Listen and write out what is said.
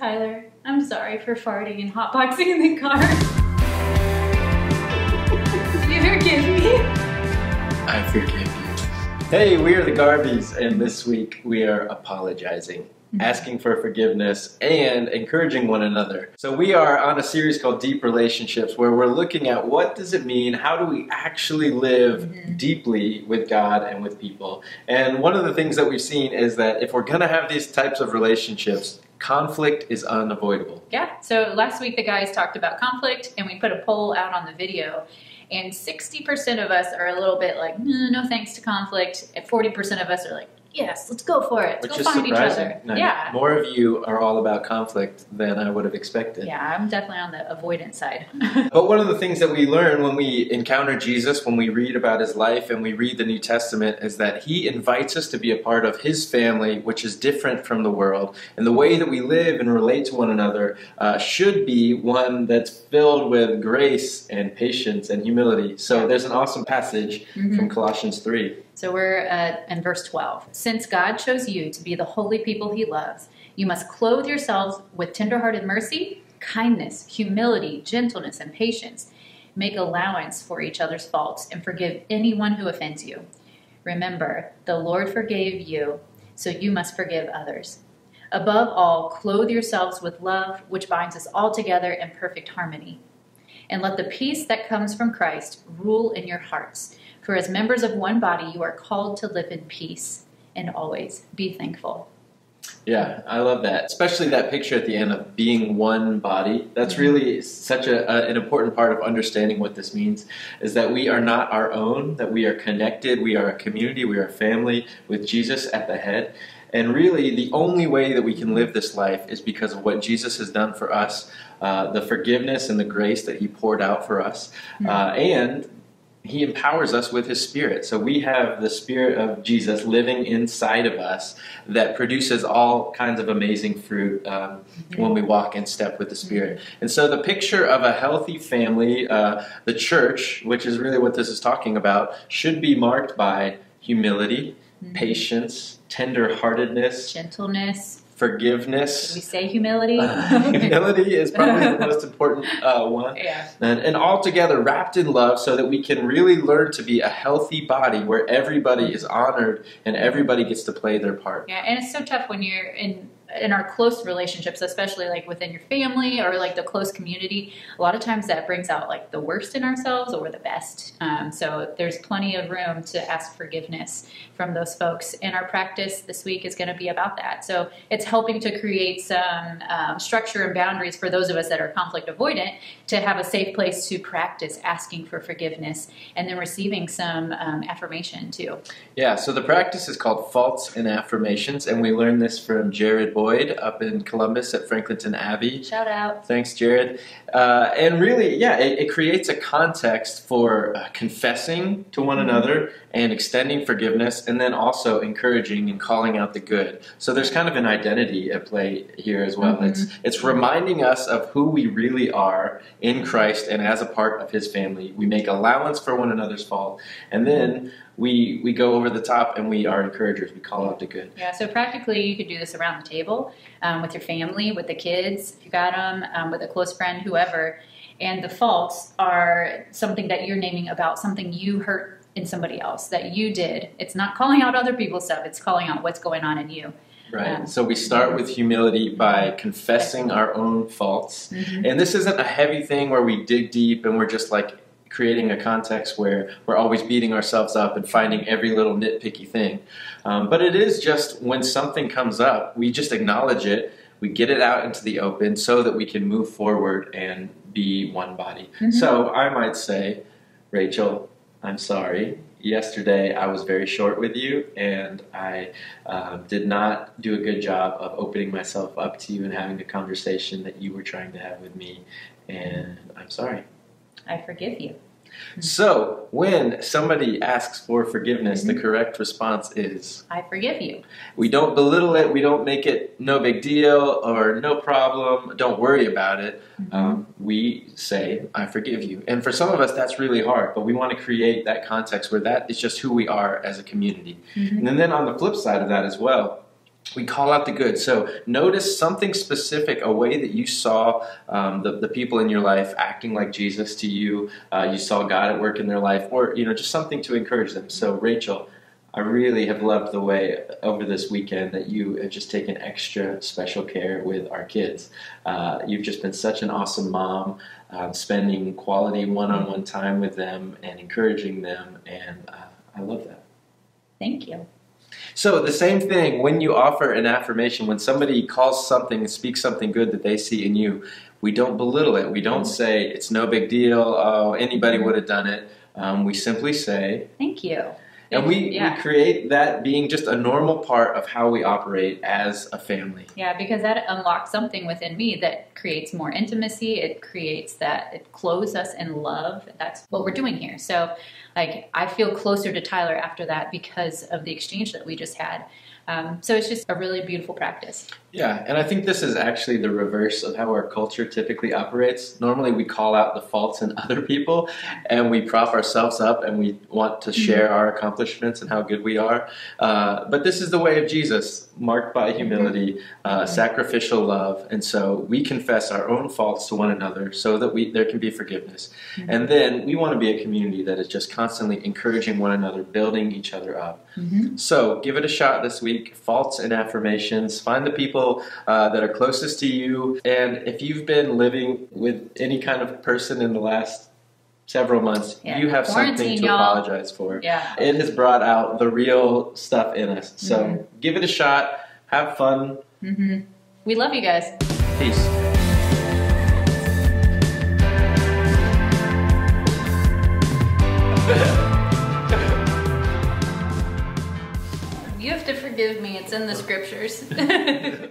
Tyler, I'm sorry for farting and hotboxing in the car. you forgive me? I forgive you. Hey, we are the Garbies, and this week we are apologizing, asking for forgiveness, and encouraging one another. So we are on a series called Deep Relationships, where we're looking at what does it mean, how do we actually live Mhm. deeply with God and with people. And one of the things that we've seen is that if we're going to have these types of relationships, conflict is unavoidable. Yeah. So last week the guys talked about conflict, and we put a poll out on the video. And 60% of us are a little bit like, no, no thanks to conflict. And 40% of us are like, yes, let's go for it. Let's Which go is find surprising. each other. No, yeah. More of you are all about conflict than I would have expected. Yeah, I'm definitely on the avoidance side. But one of the things that we learn when we encounter Jesus, when we read about his life and we read the New Testament, is that he invites us to be a part of his family, which is different from the world. And the way that we live and relate to one another uh, should be one that's filled with grace and patience and humility. So there's an awesome passage Mhm. from Colossians 3. So we're uh, in verse 12. Since God chose you to be the holy people he loves, you must clothe yourselves with tenderhearted mercy, kindness, humility, gentleness, and patience. Make allowance for each other's faults and forgive anyone who offends you. Remember, the Lord forgave you, so you must forgive others. Above all, clothe yourselves with love, which binds us all together in perfect harmony. And let the peace that comes from Christ rule in your hearts. For as members of one body, you are called to live in peace and always be thankful. Yeah, I love that. Especially that picture at the end of being one body. That's Mhm. really such a, a, an important part of understanding what this means is that we are not our own, that we are connected, we are a community, we are a family with Jesus at the head. And really, the only way that we can live this life is because of what Jesus has done for us, uh, the forgiveness and the grace that He poured out for us, uh, and he empowers us with his spirit. So we have the spirit of Jesus living inside of us that produces all kinds of amazing fruit um, when we walk in step with the spirit. And so the picture of a healthy family, uh, the church, which is really what this is talking about, should be marked by humility, Mhm. patience, tender-heartedness, Gentleness. Did forgiveness. we say humility? Uh, humility is probably the most important uh, one yeah. and, and all together wrapped in love so that we can really learn to be a healthy body where everybody is honored and everybody gets to play their part. Yeah, and it's so tough when you're in in our close relationships, especially like within your family or like the close community. A lot of times that brings out like the worst in ourselves or the best. Um, so there's plenty of room to ask forgiveness from those folks. And our practice this week is going to be about that. So it's helping to create some um, structure and boundaries for those of us that are conflict avoidant to have a safe place to practice asking for forgiveness and then receiving some um, affirmation too. Yeah, so the practice is called Faults and Affirmations, and we learned this from Jared Boyd up in Columbus at Franklinton Abbey. Shout out. Thanks, Jared. Uh, and really, yeah, it, it creates a context for uh, confessing to one Mhm. another and extending forgiveness, and then also encouraging and calling out the good. So there's kind of an identity at play here as well. Mhm. It's it's reminding us of who we really are in Christ and as a part of His family. We make allowance for one another's fault, and then we we go over the top and we are encouragers. We call out the good. Yeah, so practically you could do this around the table um, with your family, with the kids, if you got them, um, with a close friend, whoever. And the faults are something that you're naming about something you hurt in somebody else that you did. It's not calling out other people's stuff, it's calling out what's going on in you. Right. Yeah. So we start with humility by confessing our own faults. And this isn't a heavy thing where we dig deep and we're just like creating a context where we're always beating ourselves up and finding every little nitpicky thing. Um, but it is just when something comes up, we just acknowledge it, we get it out into the open so that we can move forward and be one body. Mhm. So I might say, Rachel, I'm sorry. Yesterday I was very short with you and I um, did not do a good job of opening myself up to you and having the conversation that you were trying to have with me. And I'm sorry. I forgive you. So, when somebody asks for forgiveness, the Mhm. correct response is I forgive you. we don't belittle it, we don't make it no big deal or no problem, don't worry about it. Um, we say, I forgive you. And for some of us, that's really hard, but we want to create that context where that is just who we are as a community. Mhm. And then on the flip side of that as well, we call out the good. So notice something specific, a way that you saw um, the, the people in your life acting like Jesus to you. Uh, you saw God at work in their life, or you know, just something to encourage them. So Rachel, I really have loved the way over this weekend that you have just taken extra special care with our kids. Uh, you've just been such an awesome mom, uh, spending quality one-on-one time with them and encouraging them, and uh, I love that. Thank you. So the same thing when you offer an affirmation, when somebody calls something and speaks something good that they see in you, we don't belittle it. We don't say it's no big deal. Oh, anybody would have done it. Um, we simply say Thank you. And we, yeah. we create that being just a normal part of how we operate as a family. Yeah, because that unlocks something within me that creates more intimacy. It creates that, it clothes us in love. That's what we're doing here. So, like, I feel closer to Tyler after that because of the exchange that we just had. Um, so, it's just a really beautiful practice. Yeah, and I think this is actually the reverse of how our culture typically operates. Normally, we call out the faults in other people and we prop ourselves up and we want to share our accomplishments and how good we are. Uh, but this is the way of Jesus, marked by humility, uh, sacrificial love. And so we confess our own faults to one another so that we, there can be forgiveness. And then we want to be a community that is just constantly encouraging one another, building each other up. Mm-hmm. So give it a shot this week. Faults and affirmations. Find the people uh, that are closest to you. And if you've been living with any kind of person in the last several months, Yeah. you have something to y'all. apologize for. Yeah. It has brought out the real stuff in us. So Mhm. give it a shot. Have fun. hmm We love you guys. Peace. Forgive me. It's in the scriptures.